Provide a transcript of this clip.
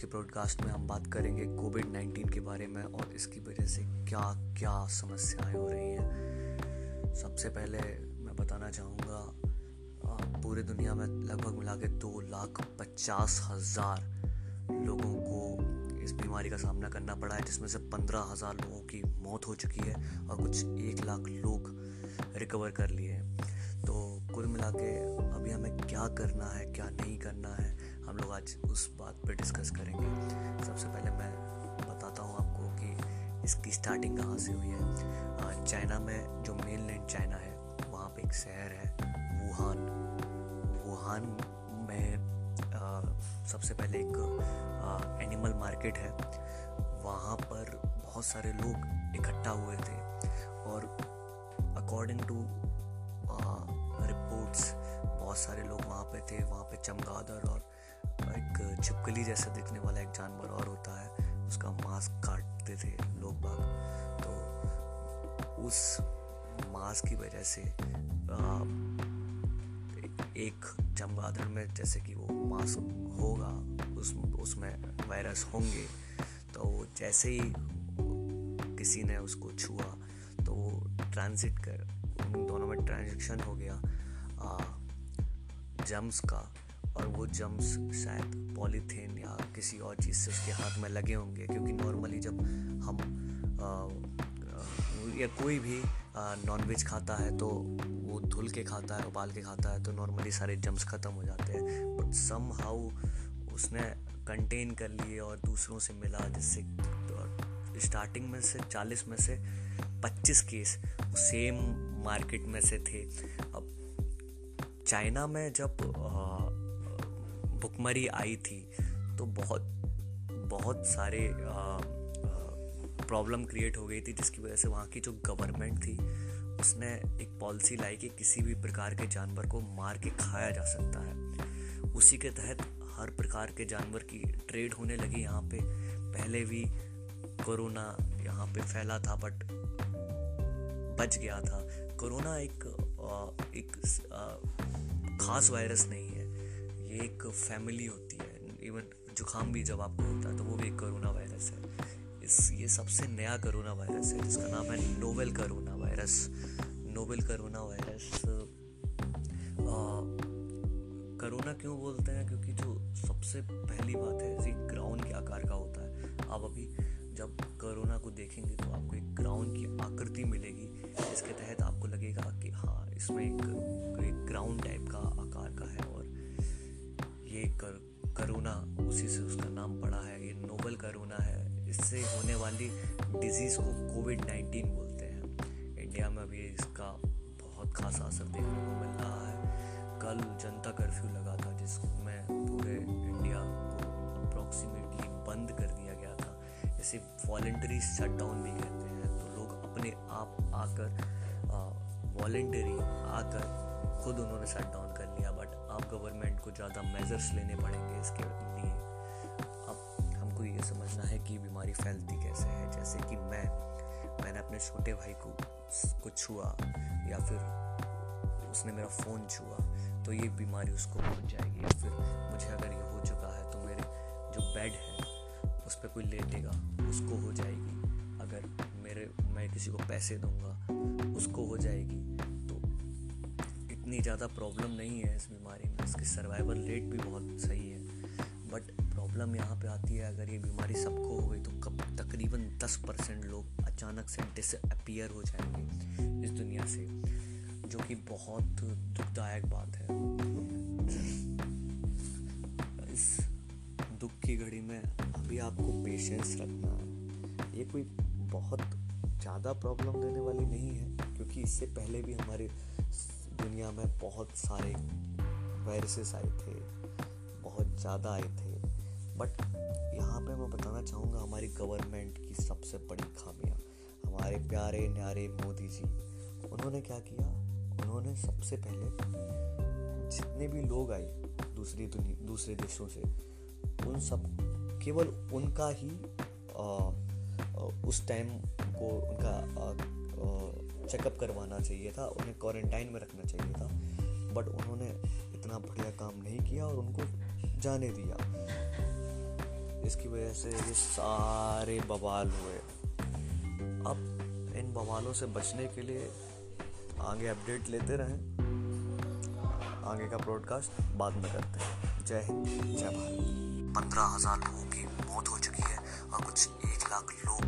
के ब्रॉडकास्ट में हम बात करेंगे कोविड नाइन्टीन के बारे में और इसकी वजह से क्या क्या समस्याएँ हो रही हैं। सबसे पहले मैं बताना चाहूँगा पूरे दुनिया में लगभग मिला के दो लाख पचास हज़ार लोगों को इस बीमारी का सामना करना पड़ा है, जिसमें से पंद्रह हज़ार लोगों की मौत हो चुकी है और कुछ एक लाख लोग रिकवर कर लिए हैं। तो कुल मिला के अभी हमें क्या करना है, क्या नहीं करना है हम लोग आज उस बात पर डिस्कस करेंगे। सबसे पहले मैं बताता हूँ आपको कि इसकी स्टार्टिंग कहाँ से हुई है। चाइना में जो मेन लैंड चाइना है वहाँ पे एक शहर है वुहान। वुहान में आ, सबसे पहले एक आ, एनिमल मार्केट है। वहाँ पर बहुत सारे लोग इकट्ठा हुए थे और अकॉर्डिंग टू रिपोर्ट्स बहुत सारे लोग वहाँ पे थे। वहाँ पे चमगादड़ और एक छिपकली जैसा दिखने वाला एक जानवर और होता है उसका मांस काटते थे लोग बाग। तो उस मांस की वजह से आ, एक चमगादड़ में जैसे कि वो मांस होगा उस उसमें वायरस होंगे तो जैसे ही किसी ने उसको छुआ तो वो ट्रांजिट कर उन दोनों में ट्रांजेक्शन हो गया। जम्स का और वो जम्स शायद पॉलीथीन या किसी और चीज़ से उसके हाथ में लगे होंगे क्योंकि नॉर्मली जब हम आ, या कोई भी नॉनवेज खाता है तो वो धुल के खाता है उबाल के खाता है तो नॉर्मली सारे जम्स ख़त्म हो जाते हैं। बट सम हाउ उसने कंटेन कर लिए और दूसरों से मिला जिससे स्टार्टिंग में से 40 में से 25 केस सेम मार्केट में से थे। अब चाइना में जब भुखमरी आई थी तो बहुत बहुत सारे प्रॉब्लम क्रिएट हो गई थी, जिसकी वजह से वहाँ की जो गवर्नमेंट थी, उसने एक पॉलिसी लाई कि किसी भी प्रकार के जानवर को मार के खाया जा सकता है। उसी के तहत हर प्रकार के जानवर की ट्रेड होने लगी यहाँ पे। पहले भी कोरोना यहाँ पे फैला था बट बच गया था। कोरोना एक एक खास वायरस नहीं है। ये एक फैमिली होती है। इवन जुकाम भी जब आपको होता है तो वो भी एक करोना वायरस है। इस, ये सबसे नया करोना वायरस है, जिसका नाम है novel corona virus novel corona virus corona क्यों बोलते हैं? क्योंकि जो सबसे पहली बात है जी ग्राउंड के आकार का होता है। आप अभी जब करोना को देखेंगे तो आपको एक ग्राउंड की आकृति मिलेगी इसके तहत आपको लगेगा कि हाँ इसमें एक ये कर करोना उसी से उसका नाम पड़ा है, ये नोबल करोना है। इससे होने वाली डिज़ीज़ को कोविड नाइन्टीन बोलते हैं। इंडिया में भी इसका बहुत खासा असर देखने को मिल रहा है। कल जनता कर्फ्यू लगा था, जिसमें पूरे इंडिया को अप्रोक्सीमेटली बंद कर दिया गया था। इसे वॉल्टरी शटडाउन भी कहते हैं। तो लोग अपने आप आकर वॉल्टरी आकर खुद उन्होंने शट डाउन कर लिया। अब गवर्नमेंट को ज़्यादा मेजर्स लेने पड़ेंगे इसके लिए। अब हमको ये समझना है कि बीमारी फैलती कैसे है। जैसे कि मैं, मैंने अपने छोटे भाई को कुछ छुआ या फिर उसने मेरा फ़ोन छुआ तो ये बीमारी उसको पहुँच जाएगी। या फिर मुझे अगर ये हो चुका है तो मेरे जो बेड है, उस पर कोई लेटेगा उसको हो जाएगी। अगर मेरे, मैं किसी को पैसे दूँगा, उसको हो जाएगी। इतनी ज़्यादा प्रॉब्लम नहीं है इस बीमारी में। इसकी सर्वाइवल रेट भी बहुत सही है। बट प्रॉब्लम यहाँ पे आती है, अगर ये बीमारी सबको हो गई तो कब तकरीबन दस परसेंट लोग अचानक से डिसअपियर हो जाएँगे इस दुनिया से, जो कि बहुत दुखदायक बात है। इस दुख की घड़ी में अभी आपको पेशेंस रखना है। ये कोई बहुत ज़्यादा प्रॉब्लम देने वाली नहीं है, क्योंकि इससे पहले भी हमारे दुनिया में बहुत सारे वायरसेस आए थे बहुत ज़्यादा आए थे। बट यहाँ पे मैं बताना चाहूँगा हमारी गवर्नमेंट की सबसे बड़ी खामियाँ। हमारे प्यारे न्यारे मोदी जी उन्होंने क्या किया? उन्होंने सबसे पहले जितने भी लोग आए दूसरी दुनिया दूसरे देशों से उन सब केवल उनका ही आ, उस टाइम को उनका चेकअप करवाना चाहिए था, उन्हें क्वारंटाइन में रखना चाहिए था बट उन्होंने इतना बढ़िया काम नहीं किया और उनको जाने दिया। इसकी वजह से ये सारे बवाल हुए। अब इन बवालों से बचने के लिए आगे अपडेट लेते रहें। आगे का ब्रॉडकास्ट बाद में करते हैं। जय हिंद, जय भारत। पंद्रह हज़ार लोगों की मौत हो चुकी है और कुछ एक लाख लोग